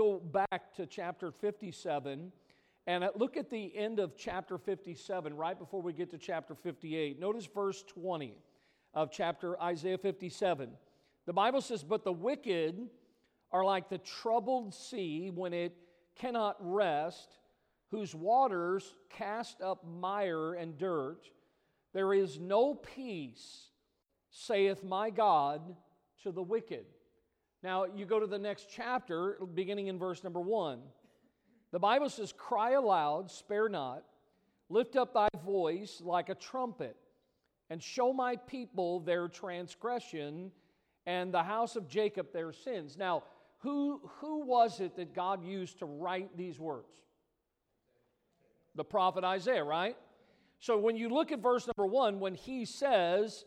go back to chapter 57 and look at the end of chapter 57, right before we get to chapter 58. Notice verse 20 of chapter Isaiah 57. The Bible says, But the wicked are like the troubled sea when it cannot rest, whose waters cast up mire and dirt. There is no peace, saith my God, to the wicked. Now, you go to the next chapter, beginning in verse number one. The Bible says, Cry aloud, spare not, lift up thy voice like a trumpet, and show my people their transgression and the house of Jacob their sins. Now, who, who was it that God used to write these words? The prophet Isaiah, right? So when you look at verse number one, when he says,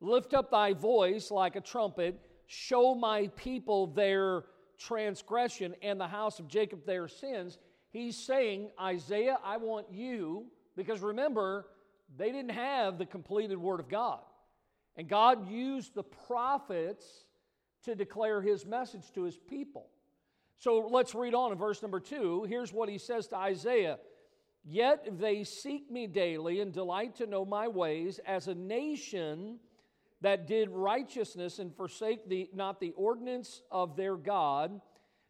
Lift up thy voice like a trumpet, show my people their transgression and the house of Jacob their sins, he's saying, Isaiah, I want you, because remember, they didn't have the completed Word of God. And God used the prophets to declare his message to his people. So let's read on in verse number two. Here's what he says to Isaiah Yet they seek me daily and delight to know my ways as a nation that did righteousness and forsake the, not the ordinance of their God.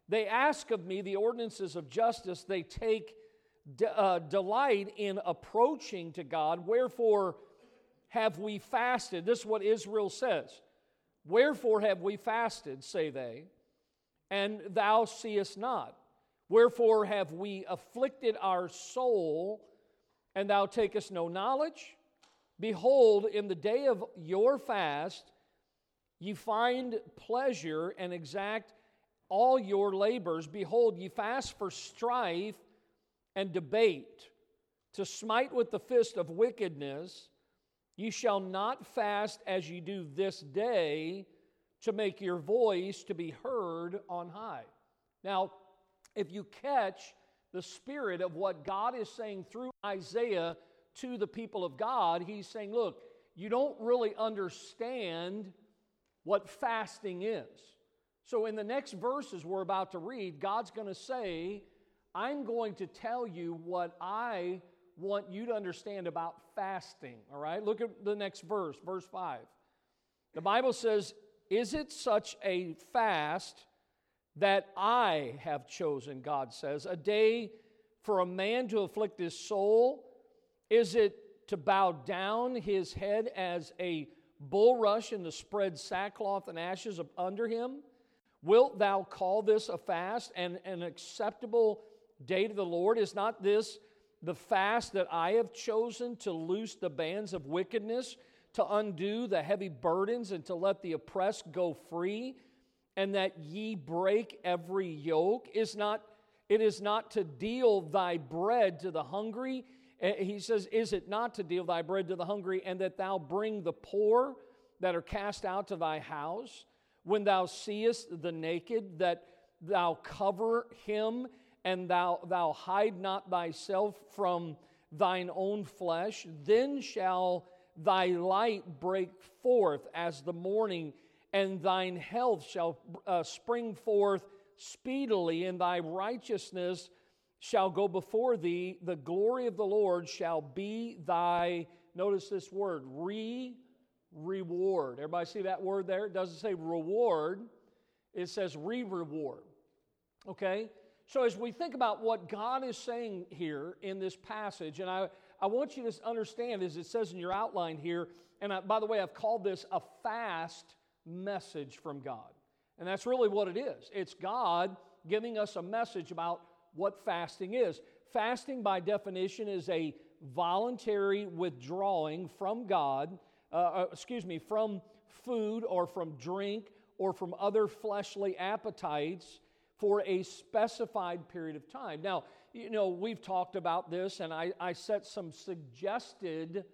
They ask of me the ordinances of justice. They take de- uh, delight in approaching to God. Wherefore have we fasted? This is what Israel says. Wherefore have we fasted, say they, and thou seest not? Wherefore have we afflicted our soul, and thou takest no knowledge? Behold, in the day of your fast, ye find pleasure and exact all your labors. Behold, ye fast for strife and debate, to smite with the fist of wickedness. Ye shall not fast as ye do this day, to make your voice to be heard on high. Now, if you catch the spirit of what God is saying through Isaiah to the people of God, he's saying, look, you don't really understand what fasting is. So, in the next verses we're about to read, God's going to say, I'm going to tell you what I want you to understand about fasting. All right? Look at the next verse, verse 5. The Bible says, Is it such a fast that I have chosen, God says, a day for a man to afflict his soul? Is it to bow down his head as a bulrush and to spread sackcloth and ashes under him? Wilt thou call this a fast and an acceptable day to the Lord? Is not this the fast that I have chosen to loose the bands of wickedness, to undo the heavy burdens, and to let the oppressed go free? and that ye break every yoke is not it is not to deal thy bread to the hungry he says is it not to deal thy bread to the hungry and that thou bring the poor that are cast out to thy house? When thou seest the naked that thou cover him and thou thou hide not thyself from thine own flesh then shall thy light break forth as the morning and thine health shall uh, spring forth speedily, and thy righteousness shall go before thee. The glory of the Lord shall be thy, notice this word, re reward. Everybody see that word there? It doesn't say reward, it says re reward. Okay? So, as we think about what God is saying here in this passage, and I, I want you to understand, as it says in your outline here, and I, by the way, I've called this a fast message from God. And that's really what it is it's God giving us a message about what fasting is. Fasting, by definition, is a voluntary withdrawing from God, uh, uh, excuse me, from food or from drink or from other fleshly appetites for a specified period of time. Now, you know, we've talked about this, and I, I set some suggested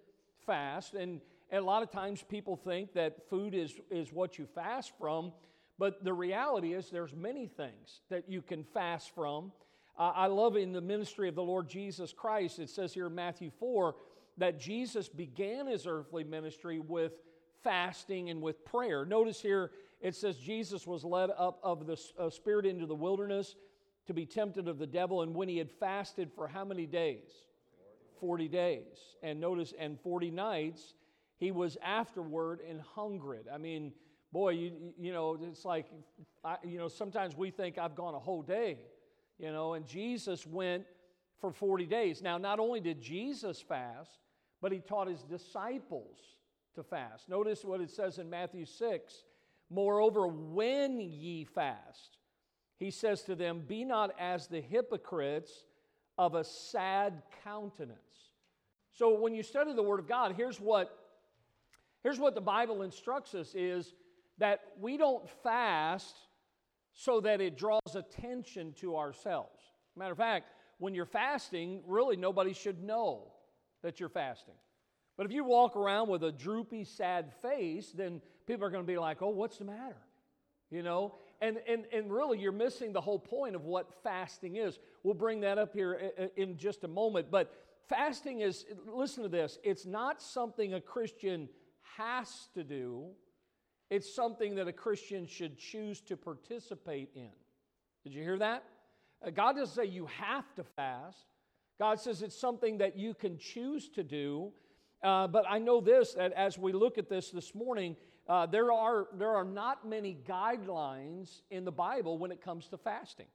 fast, and and a lot of times people think that food is, is what you fast from, but the reality is there's many things that you can fast from. Uh, I love in the ministry of the Lord Jesus Christ, it says here in Matthew 4 that Jesus began his earthly ministry with fasting and with prayer. Notice here it says Jesus was led up of the uh, Spirit into the wilderness to be tempted of the devil, and when he had fasted for how many days? 40 days. And notice, and 40 nights, he was afterward and hungered. I mean, boy, you, you know, it's like, I, you know, sometimes we think I've gone a whole day, you know, and Jesus went for 40 days. Now, not only did Jesus fast, but he taught his disciples to fast. Notice what it says in Matthew 6 Moreover, when ye fast, he says to them, Be not as the hypocrites of a sad countenance. So when you study the Word of God, here's what, here's what the Bible instructs us is that we don't fast so that it draws attention to ourselves. Matter of fact, when you're fasting, really nobody should know that you're fasting. But if you walk around with a droopy, sad face, then people are going to be like, oh, what's the matter? You know? And, and, and really, you're missing the whole point of what fasting is. We'll bring that up here in just a moment. But fasting is, listen to this, it's not something a Christian has to do, it's something that a Christian should choose to participate in. Did you hear that? Uh, God doesn't say you have to fast. God says it's something that you can choose to do. Uh, but I know this that as we look at this this morning, uh, there, are, there are not many guidelines in the Bible when it comes to fasting.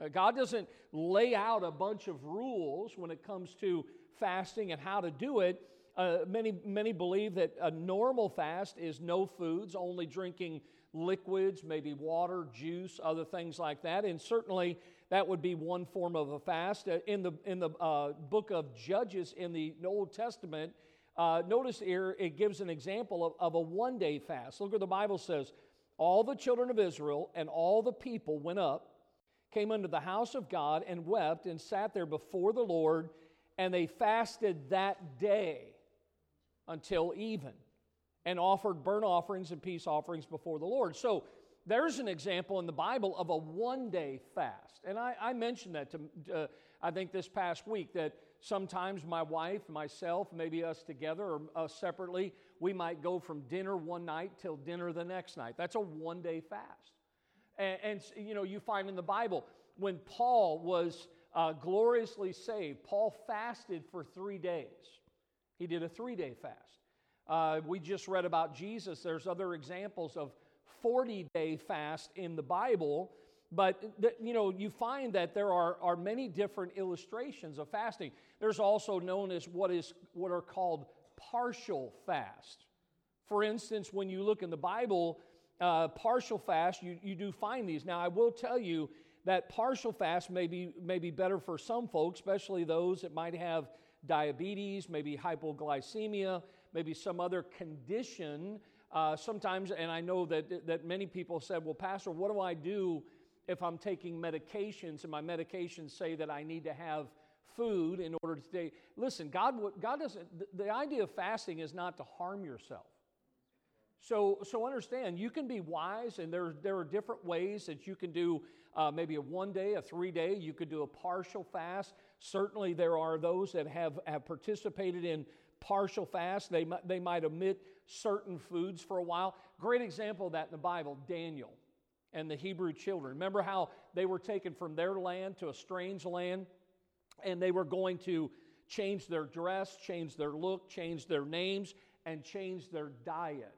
Uh, God doesn't lay out a bunch of rules when it comes to fasting and how to do it. Uh, many, many believe that a normal fast is no foods, only drinking liquids, maybe water, juice, other things like that. And certainly that would be one form of a fast. Uh, in the, in the uh, book of Judges in the Old Testament, uh, notice here it gives an example of, of a one day fast. Look what the Bible says. All the children of Israel and all the people went up, came unto the house of God, and wept and sat there before the Lord, and they fasted that day until even and offered burnt offerings and peace offerings before the Lord. So there's an example in the Bible of a one day fast. And I, I mentioned that to, uh, I think this past week, that sometimes my wife, myself, maybe us together or us separately, we might go from dinner one night till dinner the next night. That's a one day fast. And, and, you know, you find in the Bible, when Paul was uh, gloriously saved, Paul fasted for three days. He did a three day fast. Uh, we just read about Jesus. There's other examples of 40 day fast in the Bible. But you know, you find that there are, are many different illustrations of fasting. There's also known as what is what are called partial fast. For instance, when you look in the Bible, uh, partial fast, you, you do find these. Now, I will tell you that partial fast may be, may be better for some folks, especially those that might have diabetes, maybe hypoglycemia, maybe some other condition. Uh, sometimes, and I know that, that many people said, Well, Pastor, what do I do if I'm taking medications and my medications say that I need to have food in order to stay? Listen, God, God doesn't, the idea of fasting is not to harm yourself. So, so understand, you can be wise, and there, there are different ways that you can do uh, maybe a one day, a three day, you could do a partial fast. Certainly, there are those that have, have participated in partial fast. They, they might omit certain foods for a while. Great example of that in the Bible Daniel and the Hebrew children. Remember how they were taken from their land to a strange land, and they were going to change their dress, change their look, change their names, and change their diet.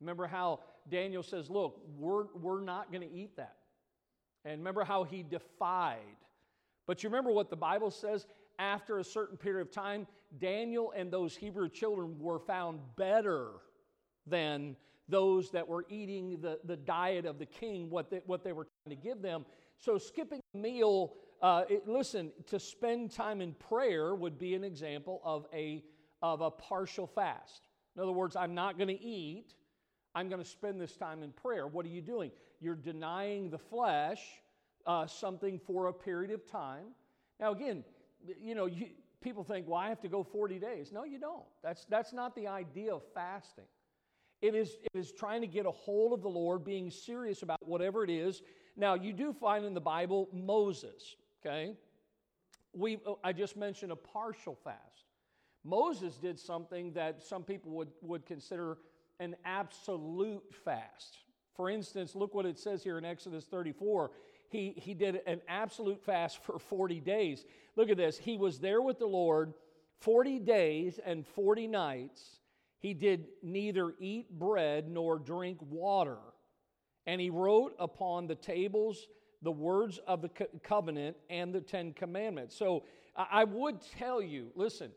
Remember how Daniel says, Look, we're, we're not going to eat that. And remember how he defied. But you remember what the Bible says? After a certain period of time, Daniel and those Hebrew children were found better than those that were eating the, the diet of the king, what they, what they were trying to give them. So, skipping a meal, uh, it, listen, to spend time in prayer would be an example of a, of a partial fast. In other words, I'm not going to eat, I'm going to spend this time in prayer. What are you doing? You're denying the flesh uh, something for a period of time. Now, again, you know, you, people think, well, I have to go 40 days. No, you don't. That's, that's not the idea of fasting. It is, it is trying to get a hold of the Lord, being serious about whatever it is. Now, you do find in the Bible Moses, okay? We, I just mentioned a partial fast. Moses did something that some people would, would consider an absolute fast. For instance, look what it says here in Exodus 34. He, he did an absolute fast for 40 days. Look at this. He was there with the Lord 40 days and 40 nights. He did neither eat bread nor drink water. And he wrote upon the tables the words of the co- covenant and the Ten Commandments. So I would tell you listen,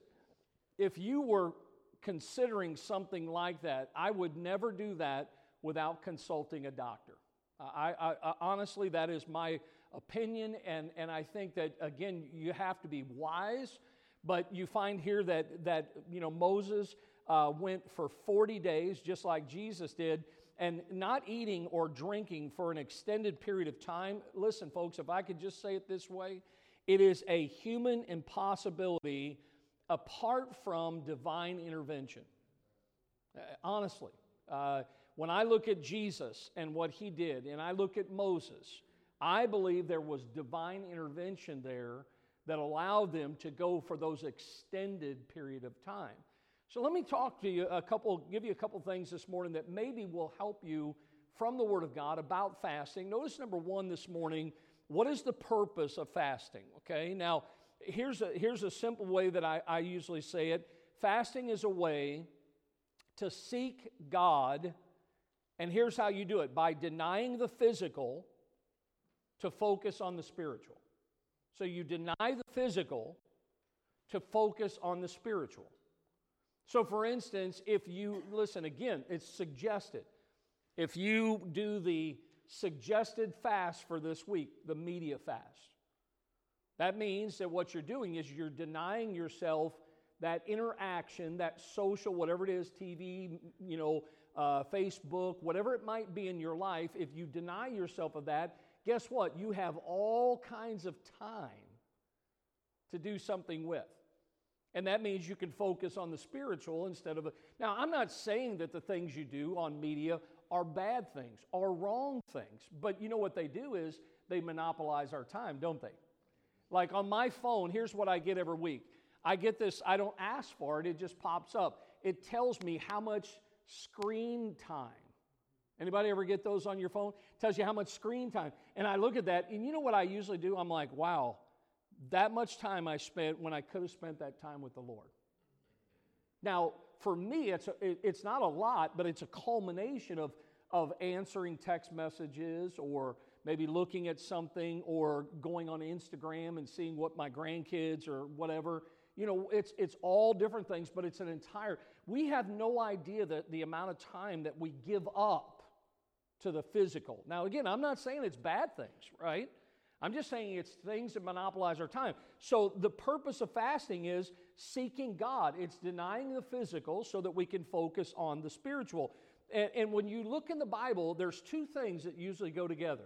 if you were considering something like that, I would never do that without consulting a doctor. I, I, I, honestly, that is my opinion, and, and I think that, again, you have to be wise, but you find here that, that you know, Moses uh, went for 40 days, just like Jesus did, and not eating or drinking for an extended period of time. Listen, folks, if I could just say it this way, it is a human impossibility apart from divine intervention. Uh, honestly, uh, when I look at Jesus and what he did, and I look at Moses, I believe there was divine intervention there that allowed them to go for those extended period of time. So let me talk to you a couple, give you a couple things this morning that maybe will help you from the Word of God about fasting. Notice number one this morning, what is the purpose of fasting? Okay, now here's a, here's a simple way that I, I usually say it fasting is a way to seek God and here's how you do it by denying the physical to focus on the spiritual. So you deny the physical to focus on the spiritual. So, for instance, if you, listen again, it's suggested. If you do the suggested fast for this week, the media fast, that means that what you're doing is you're denying yourself that interaction, that social, whatever it is, TV, you know, uh, Facebook, whatever it might be in your life, if you deny yourself of that, guess what? You have all kinds of time to do something with. And that means you can focus on the spiritual instead of. A, now, I'm not saying that the things you do on media are bad things, are wrong things, but you know what they do is they monopolize our time, don't they? Like on my phone, here's what I get every week. I get this, I don't ask for it, it just pops up. It tells me how much screen time. Anybody ever get those on your phone? Tells you how much screen time. And I look at that, and you know what I usually do? I'm like, wow, that much time I spent when I could have spent that time with the Lord. Now, for me, it's, a, it's not a lot, but it's a culmination of, of answering text messages or maybe looking at something or going on Instagram and seeing what my grandkids or whatever you know, it's, it's all different things, but it's an entire, we have no idea that the amount of time that we give up to the physical. Now, again, I'm not saying it's bad things, right? I'm just saying it's things that monopolize our time. So the purpose of fasting is seeking God. It's denying the physical so that we can focus on the spiritual. And, and, when you look in the Bible, there's two things that usually go together.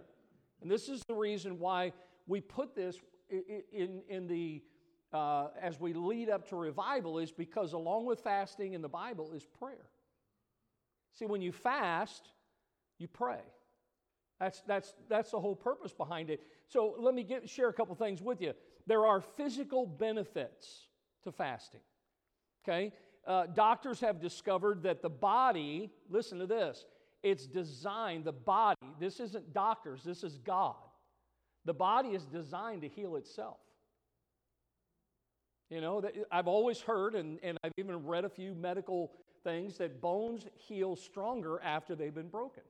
And this is the reason why we put this in, in the uh, as we lead up to revival is because along with fasting in the Bible is prayer. See, when you fast, you pray. That's, that's, that's the whole purpose behind it. So let me get, share a couple things with you. There are physical benefits to fasting. Okay? Uh, doctors have discovered that the body, listen to this, it's designed, the body, this isn't doctors, this is God. The body is designed to heal itself. You know, I've always heard, and, and I've even read a few medical things, that bones heal stronger after they've been broken.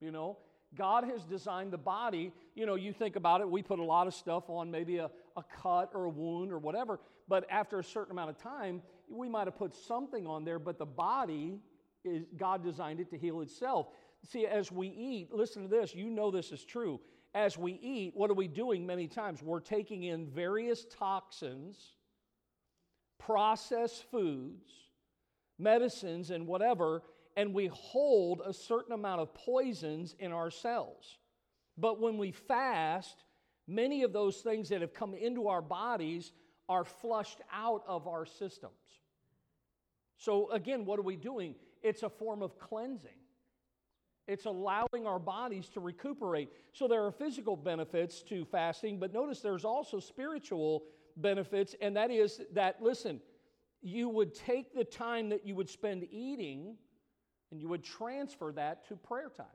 You know, God has designed the body. You know, you think about it, we put a lot of stuff on maybe a, a cut or a wound or whatever, but after a certain amount of time, we might have put something on there, but the body is God designed it to heal itself. See, as we eat, listen to this, you know this is true. As we eat, what are we doing many times? We're taking in various toxins processed foods, medicines, and whatever, and we hold a certain amount of poisons in our cells. But when we fast, many of those things that have come into our bodies are flushed out of our systems. So, again, what are we doing? It's a form of cleansing. It's allowing our bodies to recuperate. So, there are physical benefits to fasting, but notice there's also spiritual benefits, and that is that, listen, you would take the time that you would spend eating and you would transfer that to prayer time.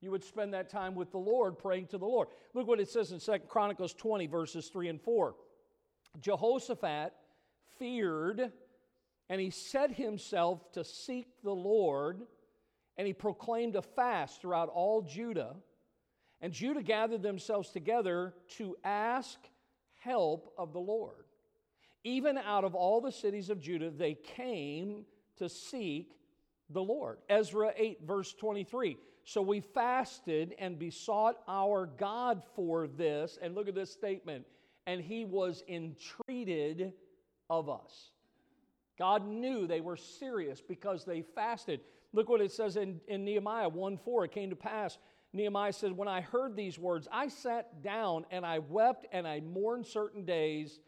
You would spend that time with the Lord, praying to the Lord. Look what it says in Second Chronicles 20, verses 3 and 4. Jehoshaphat feared, and he set himself to seek the Lord, and he proclaimed a fast throughout all Judah. And Judah gathered themselves together to ask help of the Lord. Even out of all the cities of Judah, they came to seek the Lord. Ezra 8, verse 23. So we fasted and besought our God for this. And look at this statement. And he was entreated of us. God knew they were serious because they fasted. Look what it says in, in Nehemiah 1 4. It came to pass. Nehemiah said, When I heard these words, I sat down and I wept and I mourned certain days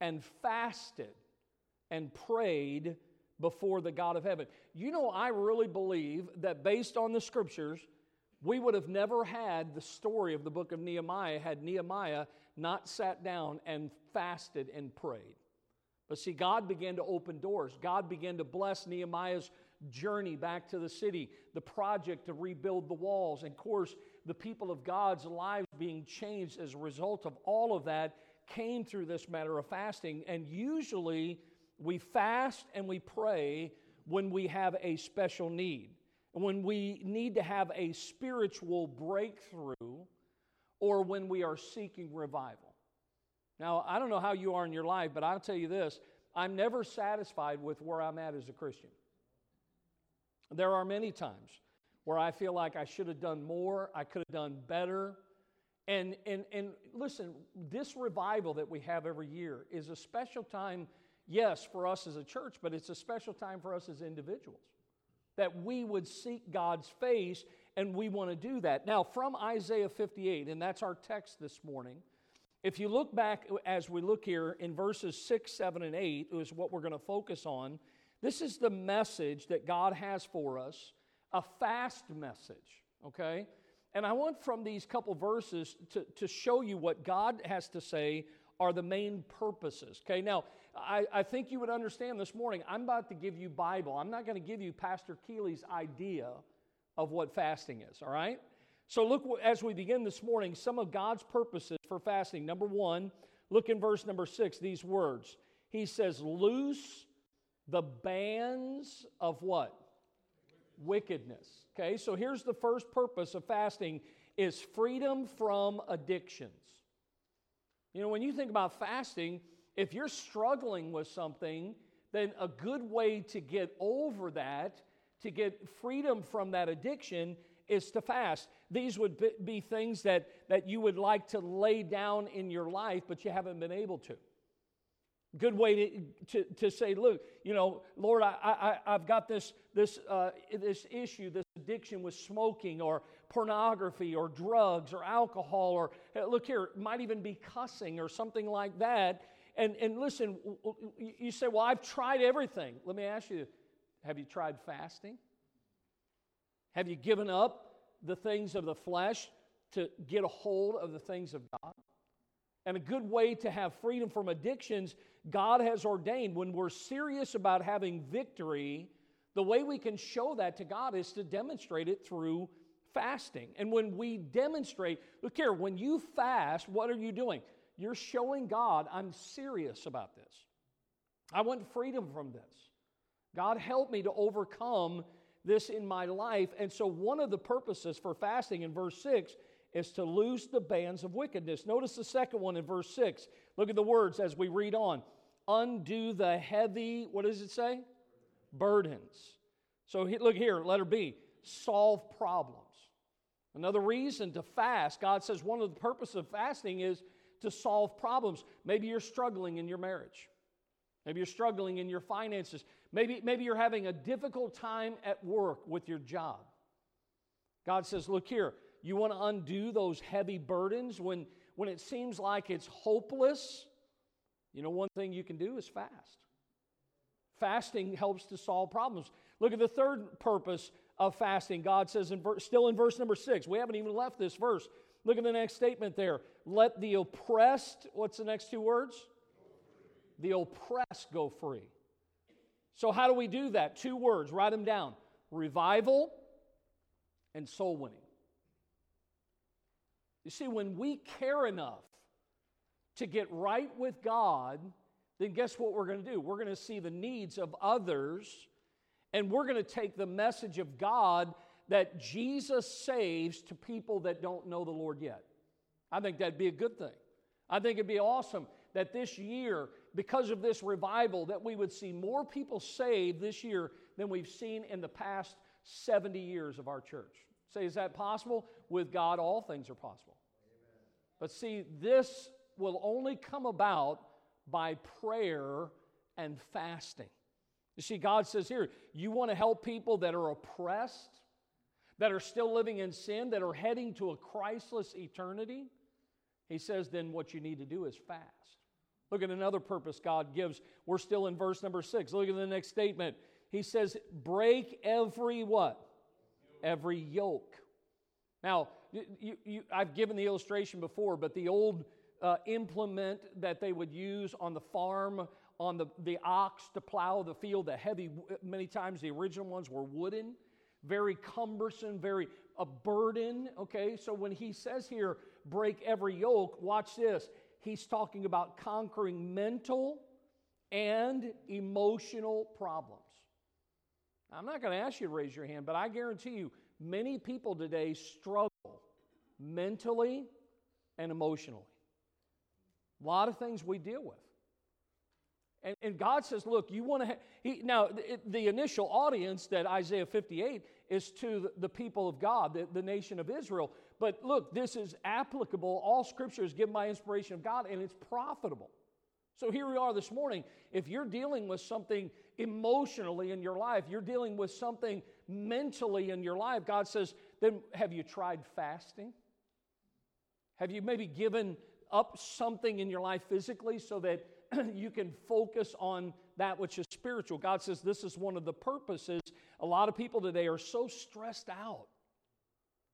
and fasted and prayed before the God of heaven. You know, I really believe that based on the scriptures, we would have never had the story of the book of Nehemiah had Nehemiah not sat down and fasted and prayed. But see, God began to open doors. God began to bless Nehemiah's journey back to the city, the project to rebuild the walls, and of course, the people of God's lives being changed as a result of all of that came through this matter of fasting. And usually, we fast and we pray when we have a special need, when we need to have a spiritual breakthrough, or when we are seeking revival. Now, I don't know how you are in your life, but I'll tell you this I'm never satisfied with where I'm at as a Christian. There are many times where I feel like I should have done more, I could have done better. And, and, and listen, this revival that we have every year is a special time yes, for us as a church, but it's a special time for us as individuals. That we would seek God's face, and we want to do that. Now, from Isaiah 58, and that's our text this morning, if you look back as we look here in verses 6, 7, and 8, is what we're going to focus on. This is the message that God has for us, a fast message, okay? And I want from these couple verses to, to show you what God has to say are the main purposes. Okay, now I, I think you would understand this morning, I'm about to give you Bible. I'm not going to give you Pastor Keeley's idea of what fasting is, all right? So look as we begin this morning, some of God's purposes for fasting. Number one, look in verse number six, these words. He says, loose the bands of what? Wickedness. Okay, so here's the first purpose of fasting is freedom from addictions. You know, when you think about fasting, if you're struggling with something, then a good way to get over that, to get freedom from that addiction, is to fast. These would be things that, that you would like to lay down in your life, but you haven't been able to. Good way to, to, to say, look, you know, Lord, I, I, I've got this, this, uh, this issue, this addiction with smoking or pornography or drugs or alcohol or, look here, might even be cussing or something like that. And, and listen, you say, Well, I've tried everything. Let me ask you have you tried fasting? Have you given up the things of the flesh to get a hold of the things of God? And a good way to have freedom from addictions, God has ordained when we're serious about having victory, the way we can show that to God is to demonstrate it through fasting. And when we demonstrate, look here, when you fast, what are you doing? You're showing God, I'm serious about this. I want freedom from this. God, help me to overcome this in my life. And so, one of the purposes for fasting in verse 6 is to loose the bands of wickedness. Notice the second one in verse 6. Look at the words as we read on. Undo the heavy, what does it say? Burdens. So, look here, letter B solve problems. Another reason to fast, God says one of the purposes of fasting is to solve problems. Maybe you're struggling in your marriage. Maybe you're struggling in your finances. Maybe, maybe you're having a difficult time at work with your job. God says, Look here, you want to undo those heavy burdens when, when it seems like it's hopeless? You know, one thing you can do is fast. Fasting helps to solve problems. Look at the third purpose of fasting. God says, in ver- still in verse number six, we haven't even left this verse. Look at the next statement there. Let the oppressed, what's the next two words? The oppressed go free. So, how do we do that? Two words, write them down revival and soul winning. You see, when we care enough to get right with God, then guess what we're going to do? We're going to see the needs of others, and we're going to take the message of God that Jesus saves to people that don't know the Lord yet. I think that'd be a good thing. I think it'd be awesome that this year, because of this revival, that we would see more people saved this year than we've seen in the past 70 years of our church. Say, is that possible? With God, all things are possible. Amen. But see, this will only come about by prayer and fasting. You see, God says here, you want to help people that are oppressed, that are still living in sin, that are heading to a Christless eternity? He says, then what you need to do is fast. Look at another purpose God gives. We're still in verse number six. Look at the next statement. He says, break every what? Every yoke. Now, you, you, I've given the illustration before, but the old uh, implement that they would use on the farm, on the, the ox to plow the field, the heavy, many times the original ones were wooden, very cumbersome, very a burden. Okay, so when he says here, break every yoke, watch this. He's talking about conquering mental and emotional problems. I'm not going to ask you to raise your hand, but I guarantee you, many people today struggle mentally and emotionally. A lot of things we deal with. And, and God says, look, you want to. Ha-. now, the, the, initial audience that Isaiah 58 is to the, the people of God, the, the nation of Israel. But look, this is applicable. All scripture is given by inspiration of God, and it's profitable. So here we are this morning. If you're dealing with something emotionally in your life, you're dealing with something mentally in your life, God says, then have you tried fasting? Have you maybe given up something in your life physically so that you can focus on that which is spiritual. God says this is one of the purposes. A lot of people today are so stressed out.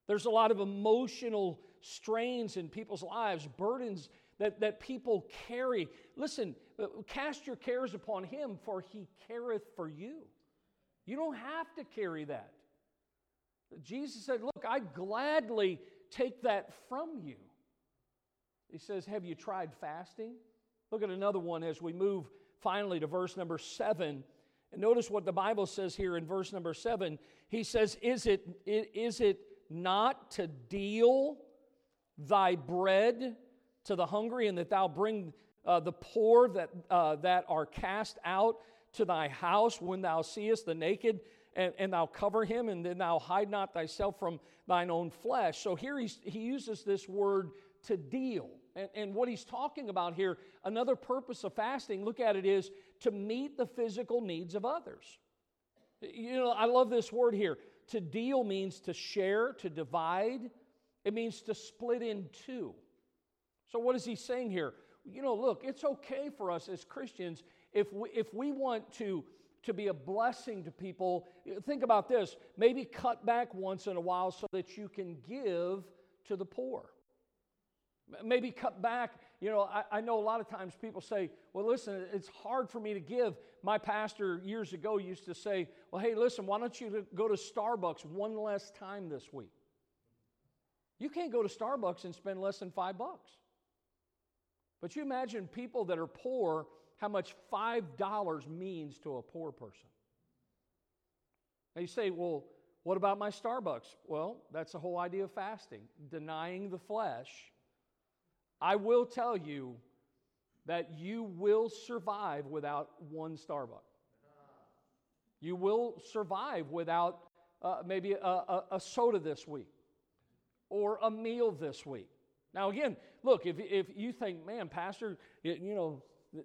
There's a lot of emotional strains in people's lives, burdens that, that people carry. Listen, uh, cast your cares upon him, for he careth for you. You don't have to carry that. Jesus said, Look, I gladly take that from you. He says, Have you tried fasting? Look at another one as we move finally to verse number seven. And notice what the Bible says here in verse number seven. He says, Is it, is it not to deal thy bread to the hungry, and that thou bring uh, the poor that, uh, that are cast out to thy house when thou seest the naked, and, and thou cover him, and then thou hide not thyself from thine own flesh? So here he uses this word to deal. And, and what he's talking about here, another purpose of fasting, look at it, is to meet the physical needs of others. You know, I love this word here. To deal means to share, to divide, it means to split in two. So, what is he saying here? You know, look, it's okay for us as Christians if we, if we want to, to be a blessing to people. Think about this maybe cut back once in a while so that you can give to the poor. Maybe cut back. You know, I, I, know a lot of times people say, well, listen, it's hard for me to give. My pastor years ago used to say, well, hey, listen, why don't you go to Starbucks one less time this week? You can't go to Starbucks and spend less than five bucks. But you imagine people that are poor, how much $5 means to a poor person. Now you say, well, what about my Starbucks? Well, that's the whole idea of fasting, denying the flesh I will tell you that you will survive without one Starbucks. You will survive without uh, maybe a, a, a, soda this week or a meal this week. Now, again, look, if, if you think, man, Pastor, you know,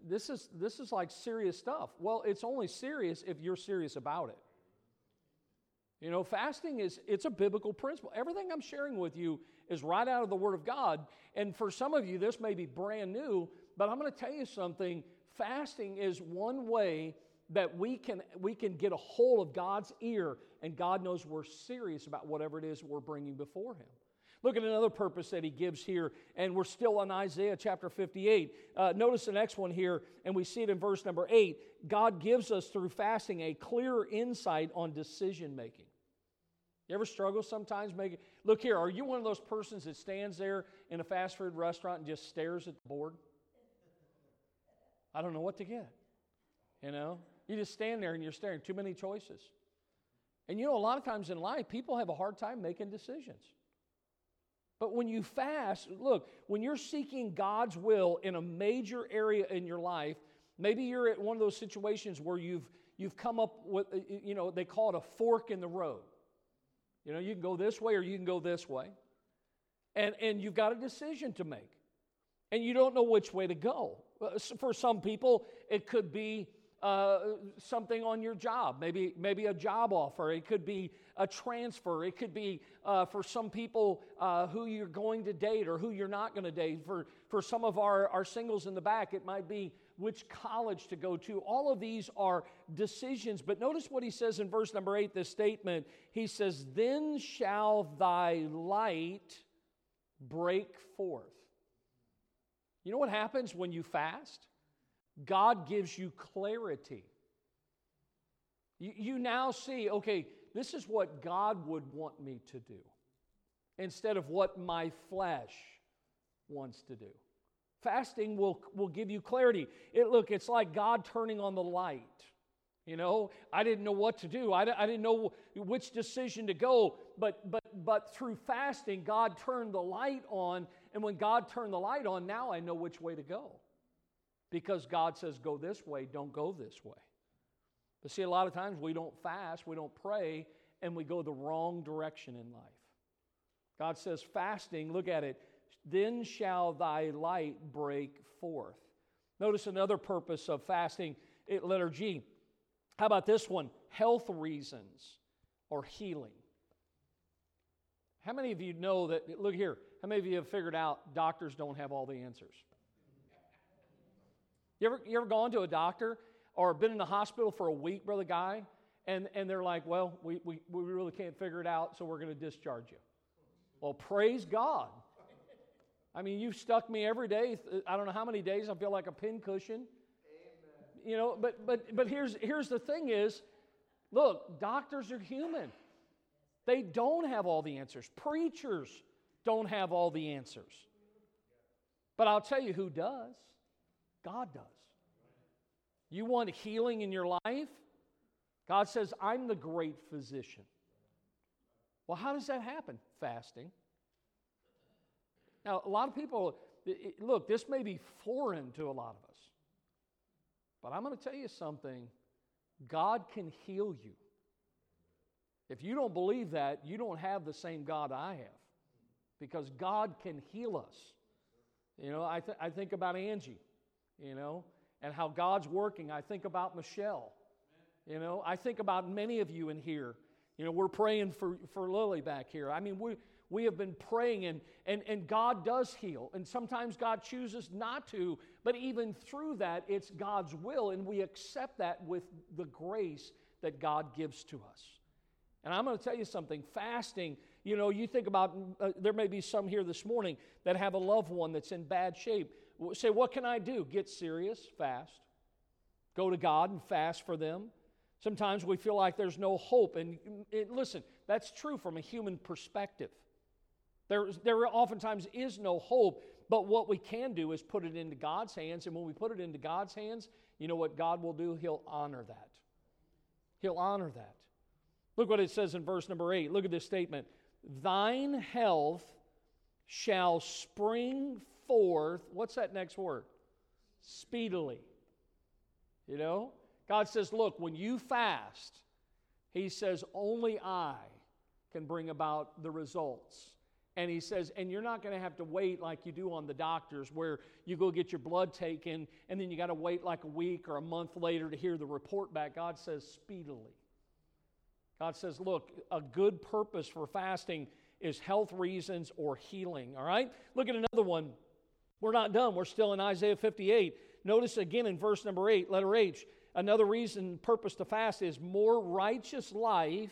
this is, this is like serious stuff. Well, it's only serious if you're serious about it. You know, fasting is it's a biblical principle. Everything I'm sharing with you is right out of the Word of God. And for some of you, this may be brand new, but I'm going to tell you something. Fasting is one way that we can we can get a hold of God's ear, and God knows we're serious about whatever it is we're bringing before Him. Look at another purpose that he gives here, and we're still on Isaiah chapter 58. Uh, notice the next one here, and we see it in verse number 8. God gives us through fasting a clearer insight on decision making. You ever struggle sometimes making look here, are you one of those persons that stands there in a fast food restaurant and just stares at the board? I don't know what to get. You know? You just stand there and you're staring, too many choices. And you know, a lot of times in life, people have a hard time making decisions. But when you fast, look, when you're seeking God's will in a major area in your life, maybe you're at one of those situations where you've you've come up with uh, you know, they call it a fork in the road. You know, you can go this way or you can go this way. And and you've got a decision to make. And you don't know which way to go. Uh, for some people, it could be uh, something on your job, maybe, maybe a job offer. It could be a transfer. It could be uh, for some people uh, who you're going to date or who you're not going to date. For, for some of our, our singles in the back, it might be which college to go to. All of these are decisions. But notice what he says in verse number eight, this statement. He says, Then shall thy light break forth. You know what happens when you fast? God gives you clarity. You, you now see, okay, this is what God would want me to do instead of what my flesh wants to do. Fasting will, will give you clarity. It, look, it's like God turning on the light. You know, I didn't know what to do. I, I didn't know which decision to go. But, but, but through fasting, God turned the light on. And when God turned the light on, now I know which way to go because God says, go this way, don't go this way. But see, a lot of times we don't fast, we don't pray, and we go the wrong direction in life. God says, fasting, look at it, then shall thy light break forth. Notice another purpose of fasting, it, letter G. How about this one? Health reasons or healing. How many of you know that? Look here, how many of you have figured out doctors don't have all the answers? You ever, you ever gone to a doctor or been in the hospital for a week, Brother Guy, and, and they're like, well, we, we, we really can't figure it out, so we're going to discharge you. Well, praise God. I mean, you've stuck me every day. I don't know how many days I feel like a pincushion. You know, but but but here's here's the thing is, look, doctors are human. They don't have all the answers. Preachers don't have all the answers. But I'll tell you who does. God does. You want healing in your life? God says, I'm the great physician. Well, how does that happen? Fasting. Now, a lot of people, look, this may be foreign to a lot of us, but I'm going to tell you something God can heal you. If you don't believe that, you don't have the same God I have because God can heal us. You know, I, th- I think about Angie you know, and how God's working. I think about Michelle. You know, I think about many of you in here. You know, we're praying for, for Lily back here. I mean, we, we have been praying, and, and, and God does heal. And sometimes God chooses not to, but even through that, it's God's will, and we accept that with the grace that God gives to us. And I'm going to tell you something fasting, you know, you think about, uh, there may be some here this morning that have a loved one that's in bad shape. Say, what can I do? Get serious, fast. Go to God and fast for them. Sometimes we feel like there's no hope. And, and listen, that's true from a human perspective. There, there oftentimes is no hope, but what we can do is put it into God's hands. And when we put it into God's hands, you know what God will do? He'll honor that. He'll honor that. Look what it says in verse number eight. Look at this statement Thine health shall spring forth, what's that next word? Speedily. You know? God says, look, when you fast, He says, only I can bring about the results. And He says, and you're not going to have to wait like you do on the doctors, where you go get your blood taken and then you got to wait like a week or a month later to hear the report back. God says, speedily. God says, look, a good purpose for fasting is health reasons or healing. All right? Look at another one. We're not done. We're still in Isaiah 58. Notice again in verse number 8, letter H, another reason, purpose to fast is more righteous life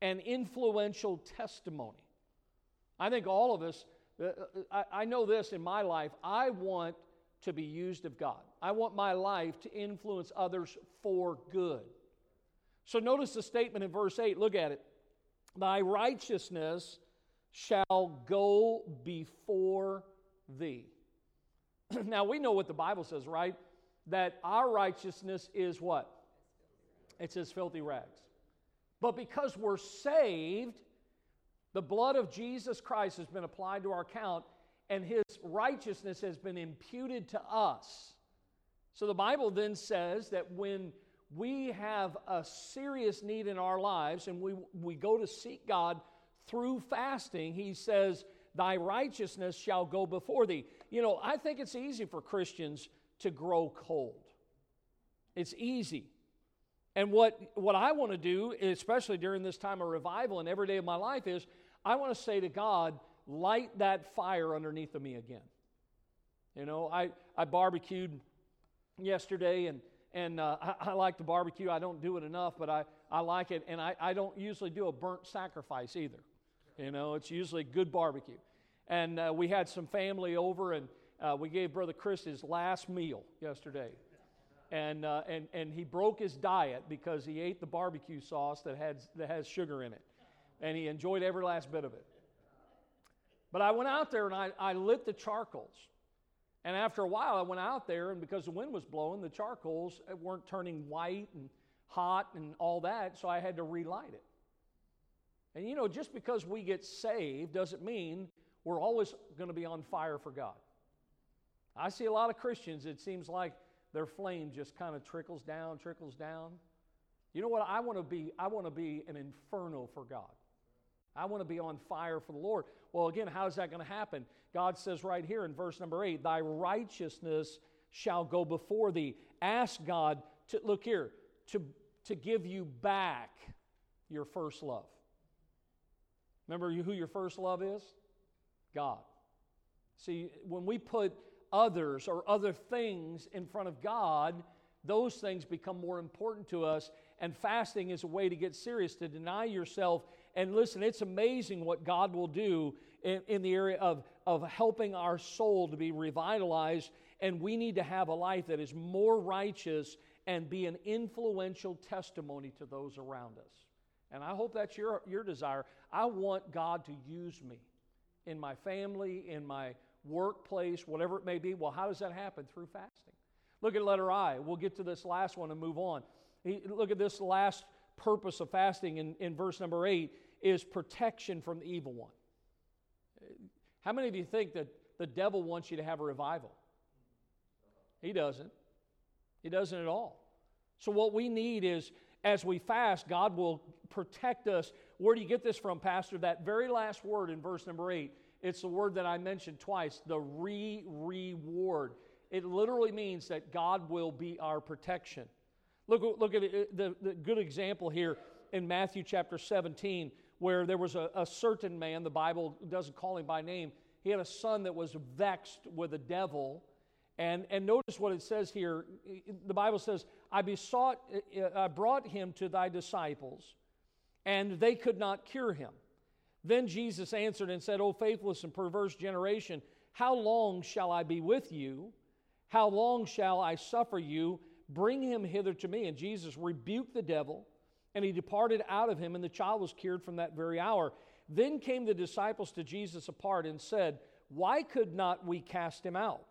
and influential testimony. I think all of us, uh, uh, I know this in my life, I want to be used of God. I want my life to influence others for good. So notice the statement in verse 8. Look at it. Thy righteousness shall go before thee. now we know what the Bible says, right? That our righteousness is what? It says filthy rags. But because we're saved, the blood of Jesus Christ has been applied to our account, and his righteousness has been imputed to us. So the Bible then says that when we have a serious need in our lives and we, we go to seek God through fasting, he says, Thy righteousness shall go before thee. You know, I think it's easy for Christians to grow cold. It's easy. And what, what I want to do, especially during this time of revival and every day of my life, is I want to say to God, light that fire underneath of me again. You know, I, I barbecued yesterday and, and uh, I, I, like to barbecue. I don't do it enough, but I, I like it. And I, I don't usually do a burnt sacrifice either. You know, it's usually good barbecue. And uh, we had some family over and uh, we gave Brother Chris his last meal yesterday and, uh, and, and he broke his diet because he ate the barbecue sauce that, had, that has sugar in it. And he enjoyed every last bit of it. But I went out there and I, I lit the charcoals. And after a while, I went out there, and because the wind was blowing, the charcoals weren't turning white and hot and all that, so I had to relight it. And you know, just because we get saved doesn't mean we're always going to be on fire for God. I see a lot of Christians, it seems like their flame just kind of trickles down, trickles down. You know what? I want to be, I want to be an inferno for God. I want to be on fire for the Lord. Well, again, how is that going to happen? God says right here in verse number eight, Thy righteousness shall go before thee. Ask God to, look here, to, to give you back your first love. Remember who your first love is? God. See, when we put others or other things in front of God, those things become more important to us. And fasting is a way to get serious, to deny yourself. And listen, it's amazing what God will do in, in the area of, of helping our soul to be revitalized. And we need to have a life that is more righteous and be an influential testimony to those around us. And I hope that's your, your desire. I want God to use me in my family, in my workplace, whatever it may be. Well, how does that happen? Through fasting. Look at letter I. We'll get to this last one and move on. Look at this last purpose of fasting in, in verse number 8 is protection from the evil one. How many of you think that the devil wants you to have a revival? He doesn't. He doesn't at all. So, what we need is as we fast, God will protect us. Where do you get this from, Pastor? That very last word in verse number 8 it's the word that I mentioned twice the re reward. It literally means that God will be our protection. Look, look at the, the good example here in Matthew chapter 17, where there was a, a certain man, the Bible doesn't call him by name, he had a son that was vexed with a devil. And, and notice what it says here. The Bible says, I besought, I brought him to thy disciples, and they could not cure him. Then Jesus answered and said, O faithless and perverse generation, how long shall I be with you? How long shall I suffer you? Bring him hither to me. And Jesus rebuked the devil, and he departed out of him, and the child was cured from that very hour. Then came the disciples to Jesus apart and said, Why could not we cast him out?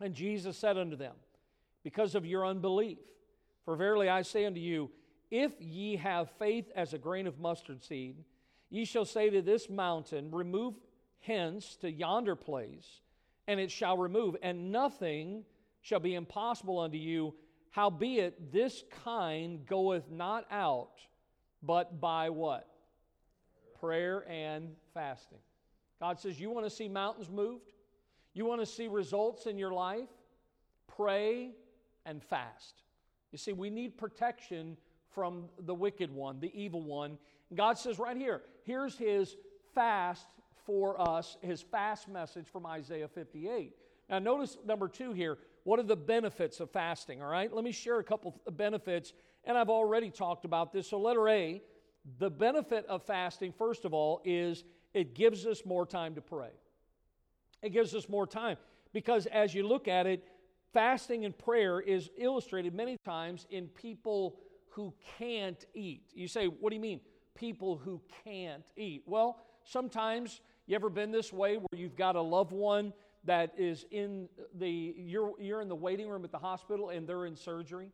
And Jesus said unto them, Because of your unbelief. For verily I say unto you, if ye have faith as a grain of mustard seed, Ye shall say to this mountain, Remove hence to yonder place, and it shall remove, and nothing shall be impossible unto you. Howbeit, this kind goeth not out, but by what? Prayer and fasting. God says, You want to see mountains moved? You want to see results in your life? Pray and fast. You see, we need protection from the wicked one, the evil one. God says right here, here's his fast for us, his fast message from Isaiah 58. Now, notice number two here. What are the benefits of fasting? All right, let me share a couple of benefits, and I've already talked about this. So, letter A, the benefit of fasting, first of all, is it gives us more time to pray. It gives us more time because as you look at it, fasting and prayer is illustrated many times in people who can't eat. You say, what do you mean? people who can't eat? Well, sometimes you ever been this way where you've got a loved one that is in the you're you're in the waiting room at the hospital and they're in surgery?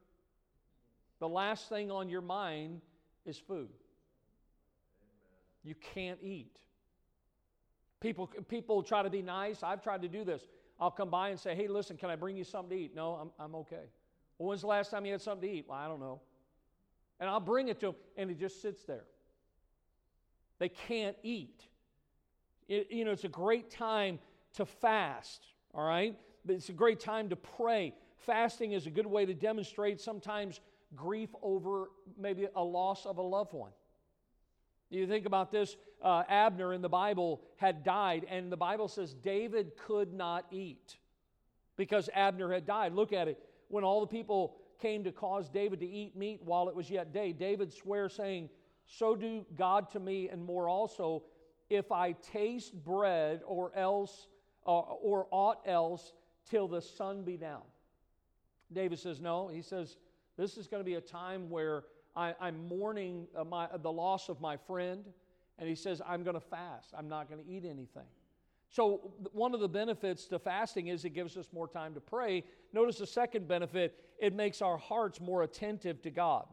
The last thing on your mind is food. You can't eat. People, people try to be nice. I've tried to do this. I'll come by and say, hey, listen, can I bring you something to eat? No, I'm, I'm okay. Well, when's the last time you had something to eat? Well, I don't know. And I'll bring it to them, and it just sits there. They can't eat. It, you know, it's a great time to fast, all right? But it's a great time to pray. Fasting is a good way to demonstrate sometimes grief over maybe a loss of a loved one. You think about this uh, Abner in the Bible had died, and the Bible says David could not eat because Abner had died. Look at it. When all the people came to cause David to eat meat while it was yet day, David swears, saying, So do God to me, and more also, if I taste bread or else uh, or aught else till the sun be down. David says, No. He says, This is going to be a time where I, am mourning uh, my, the loss of my friend, and he says, I'm going to fast. I'm not going to eat anything. So, one of the benefits to fasting is it gives us more time to pray. Notice the second benefit it makes our hearts more attentive to God.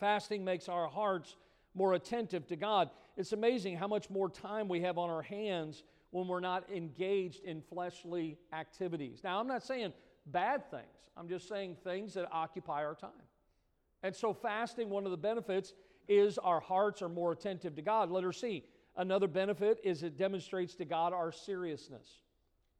Fasting makes our hearts more attentive to God. It's amazing how much more time we have on our hands when we're not engaged in fleshly activities. Now, I'm not saying bad things, I'm just saying things that occupy our time. And so, fasting, one of the benefits is our hearts are more attentive to God. Letter C. Another benefit is it demonstrates to God our seriousness.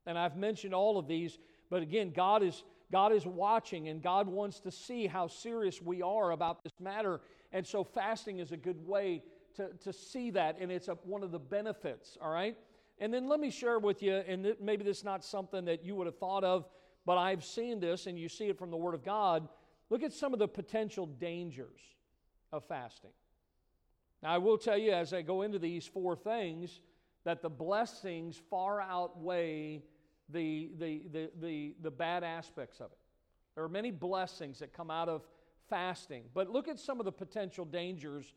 And I've mentioned all of these, but again, God is, God is watching and God wants to see how serious we are about this matter. And so, fasting is a good way to, to see that, and it's a, one of the benefits, all right? And then let me share with you, and th- maybe this is not something that you would have thought of, but I've seen this, and you see it from the Word of God Look at some of the potential dangers of fasting. Now, I will tell you as I go into these four things that the blessings far outweigh the, the, the, the, the bad aspects of it. There are many blessings that come out of fasting, but look at some of the potential dangers.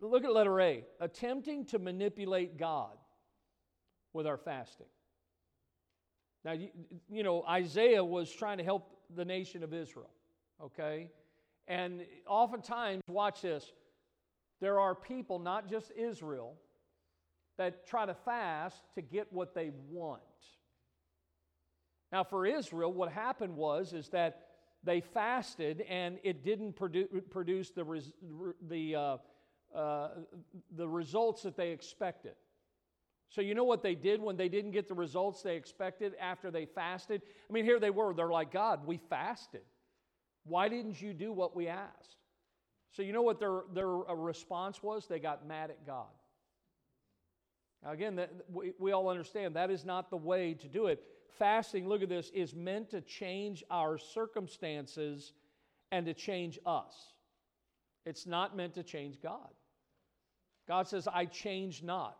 Look at letter A attempting to manipulate God with our fasting. Now, you, you know, Isaiah was trying to help the nation of Israel okay? And oftentimes, watch this, there are people, not just Israel, that try to fast to get what they want. Now, for Israel, what happened was is that they fasted and it didn't produ- produce the, res- the, uh, uh, the results that they expected. So, you know what they did when they didn't get the results they expected after they fasted? I mean, here they were. They're like, God, we fasted. Why didn't you do what we asked? So, you know what their, their uh, response was? They got mad at God. Now, again, that, we, we all understand that is not the way to do it. Fasting, look at this, is meant to change our circumstances and to change us. It's not meant to change God. God says, I change not.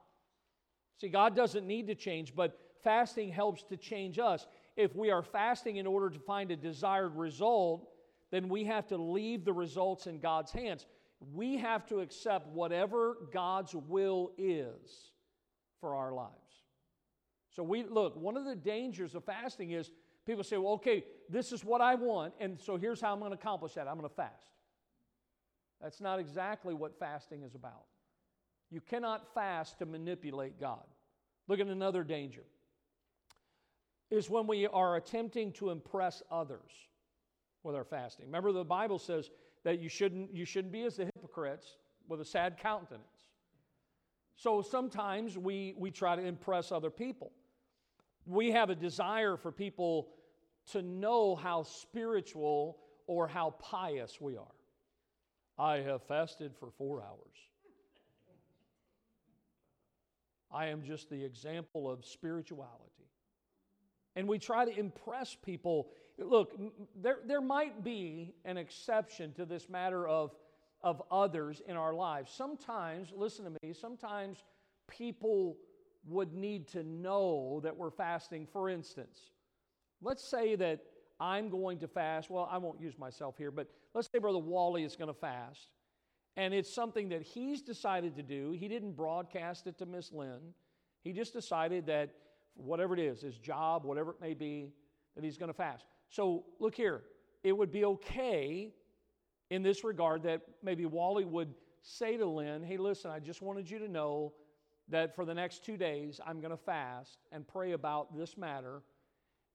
See, God doesn't need to change, but fasting helps to change us. If we are fasting in order to find a desired result, then we have to leave the results in God's hands. We have to accept whatever God's will is for our lives. So we look, one of the dangers of fasting is people say, well, okay, this is what I want, and so here's how I'm going to accomplish that. I'm going to fast. That's not exactly what fasting is about. You cannot fast to manipulate God. Look at another danger is when we are attempting to impress others with our fasting. Remember, the Bible says that you shouldn't, you shouldn't be as the hypocrites with a sad countenance. So sometimes we, we try to impress other people. We have a desire for people to know how spiritual or how pious we are. I have fasted for four hours. I am just the example of spirituality. And we try to impress people Look, there, there might be an exception to this matter of, of others in our lives. Sometimes, listen to me, sometimes people would need to know that we're fasting. For instance, let's say that I'm going to fast. Well, I won't use myself here, but let's say Brother Wally is going to fast. And it's something that he's decided to do. He didn't broadcast it to Miss Lynn. He just decided that whatever it is, his job, whatever it may be, that he's going to fast. So look here, it would be okay in this regard that maybe Wally would say to Lynn, hey, listen, I just wanted you to know that for the next two days I'm going to fast and pray about this matter.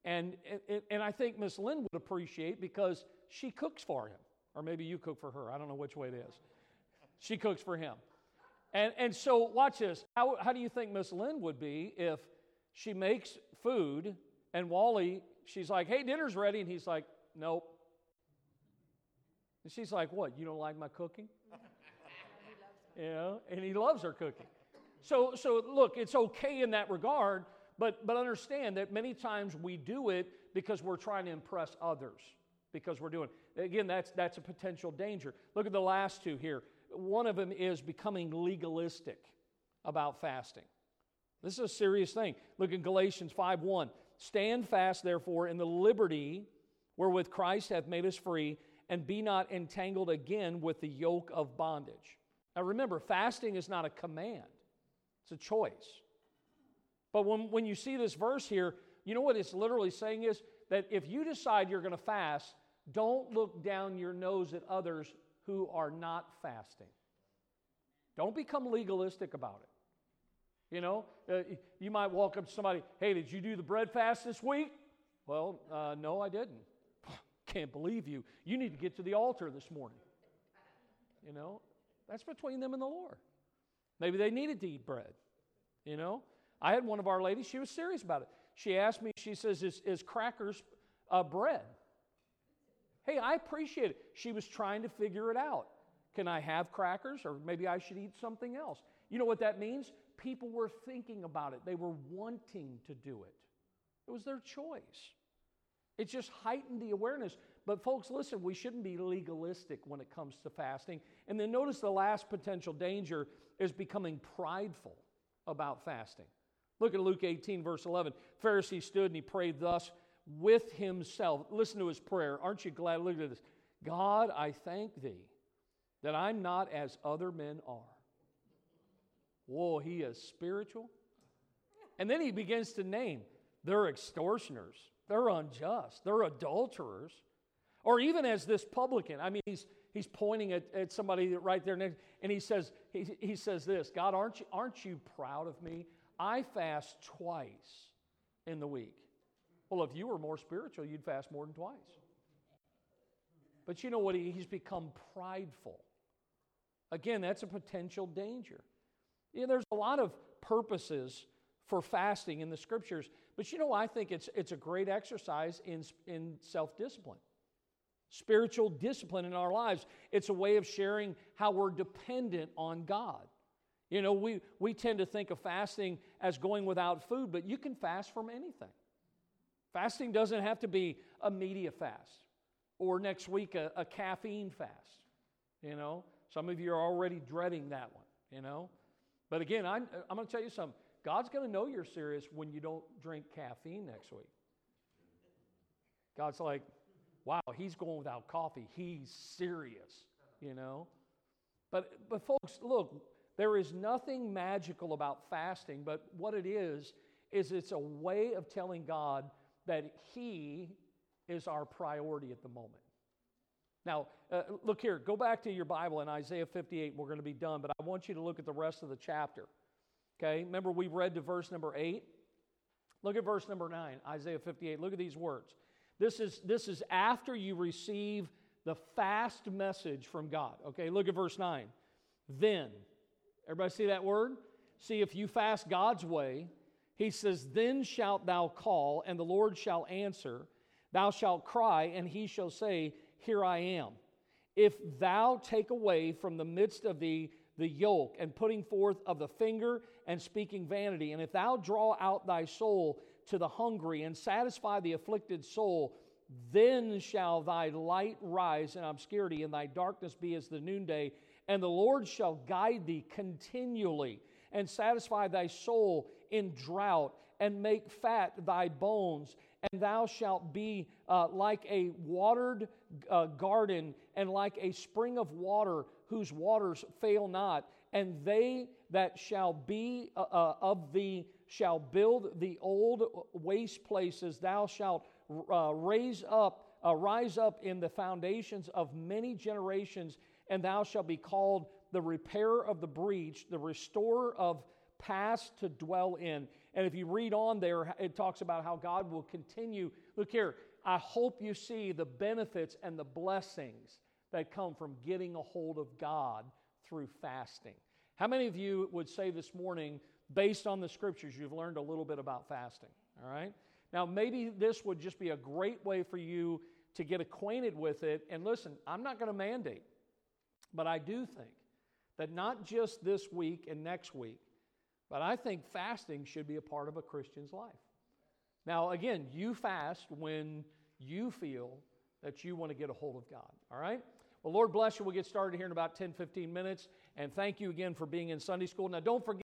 And, and, and I think Miss Lynn would appreciate because she cooks for him. Or maybe you cook for her. I don't know which way it is. She cooks for him. And, and so, watch this. How, how do you think Miss Lynn would be if she makes food and Wally, she's like, hey, dinner's ready. And he's like, nope. And she's like, what? You don't like my cooking? you know, and he loves her cooking. So, so look, it's okay in that regard, but, but understand that many times we do it because we're trying to impress others, because we're doing Again, that's, that's a potential danger. Look at the last two here. One of them is becoming legalistic about fasting. This is a serious thing. Look at Galatians 5 1. Stand fast, therefore, in the liberty wherewith Christ hath made us free, and be not entangled again with the yoke of bondage. Now remember, fasting is not a command, it's a choice. But when, when you see this verse here, you know what it's literally saying is that if you decide you're going to fast, don't look down your nose at others who are not fasting. Don't become legalistic about it. You know, uh, you might walk up to somebody, hey, did you do the bread fast this week? Well, uh, no, I didn't. Can't believe you. You need to get to the altar this morning. You know, that's between them and the Lord. Maybe they needed to eat bread. You know, I had one of our ladies, she was serious about it. She asked me, she says, Is, is crackers uh, bread? Hey, I appreciate it. She was trying to figure it out. Can I have crackers or maybe I should eat something else? You know what that means? People were thinking about it, they were wanting to do it. It was their choice. It just heightened the awareness. But, folks, listen, we shouldn't be legalistic when it comes to fasting. And then notice the last potential danger is becoming prideful about fasting. Look at Luke 18, verse 11. Pharisee stood and he prayed thus with himself. Listen to his prayer. Aren't you glad? Look at this. God, I thank thee that I'm not as other men are. Whoa, he is spiritual. And then he begins to name they're extortioners, they're unjust, they're adulterers. Or even as this publican, I mean, he's, he's pointing at, at somebody right there next, and he says, he, he says this God, aren't you, aren't you proud of me? I fast twice in the week. Well, if you were more spiritual, you'd fast more than twice. But you know what? He's become prideful. Again, that's a potential danger. Yeah, there's a lot of purposes for fasting in the scriptures, but you know, I think it's, it's a great exercise in, in self discipline, spiritual discipline in our lives. It's a way of sharing how we're dependent on God. You know, we, we tend to think of fasting as going without food, but you can fast from anything. Fasting doesn't have to be a media fast or next week a, a caffeine fast. You know, some of you are already dreading that one, you know. But again, I'm, I'm going to tell you something. God's going to know you're serious when you don't drink caffeine next week. God's like, wow, he's going without coffee. He's serious, you know. But, but folks, look, there is nothing magical about fasting, but what it is, is it's a way of telling God, that He is our priority at the moment. Now, uh, look here, go back to your Bible in Isaiah 58. We're going to be done, but I want you to look at the rest of the chapter. Okay, remember we read to verse number 8? Look at verse number 9, Isaiah 58. Look at these words. This is, this is after you receive the fast message from God. Okay, look at verse 9. Then, everybody see that word? See, if you fast God's way, he says, Then shalt thou call, and the Lord shall answer. Thou shalt cry, and he shall say, Here I am. If thou take away from the midst of thee the yoke, and putting forth of the finger, and speaking vanity, and if thou draw out thy soul to the hungry, and satisfy the afflicted soul, then shall thy light rise in obscurity, and thy darkness be as the noonday, and the Lord shall guide thee continually, and satisfy thy soul in drought, and make fat thy bones, and thou shalt be uh, like a watered uh, garden and like a spring of water whose waters fail not. And they that shall be uh, uh of thee shall build the old waste places. Thou shalt uh, raise up, uh, rise up in the foundations of many generations, and thou shalt be called the repairer of the breach, the restorer of past to dwell in. And if you read on there, it talks about how God will continue. Look here, I hope you see the benefits and the blessings that come from getting a hold of God through fasting. How many of you would say this morning, based on the scriptures, you've learned a little bit about fasting? All right? Now, maybe this would just be a great way for you to get acquainted with it. And listen, I'm not going to mandate, but I do think that not just this week and next week, but I think fasting should be a part of a Christian's life. Now, again, you fast when you feel that you want to get a hold of God, all right? Well, Lord bless you. We'll get started here in about 10, 15 minutes. And thank you again for being in Sunday school. Now, don't forget.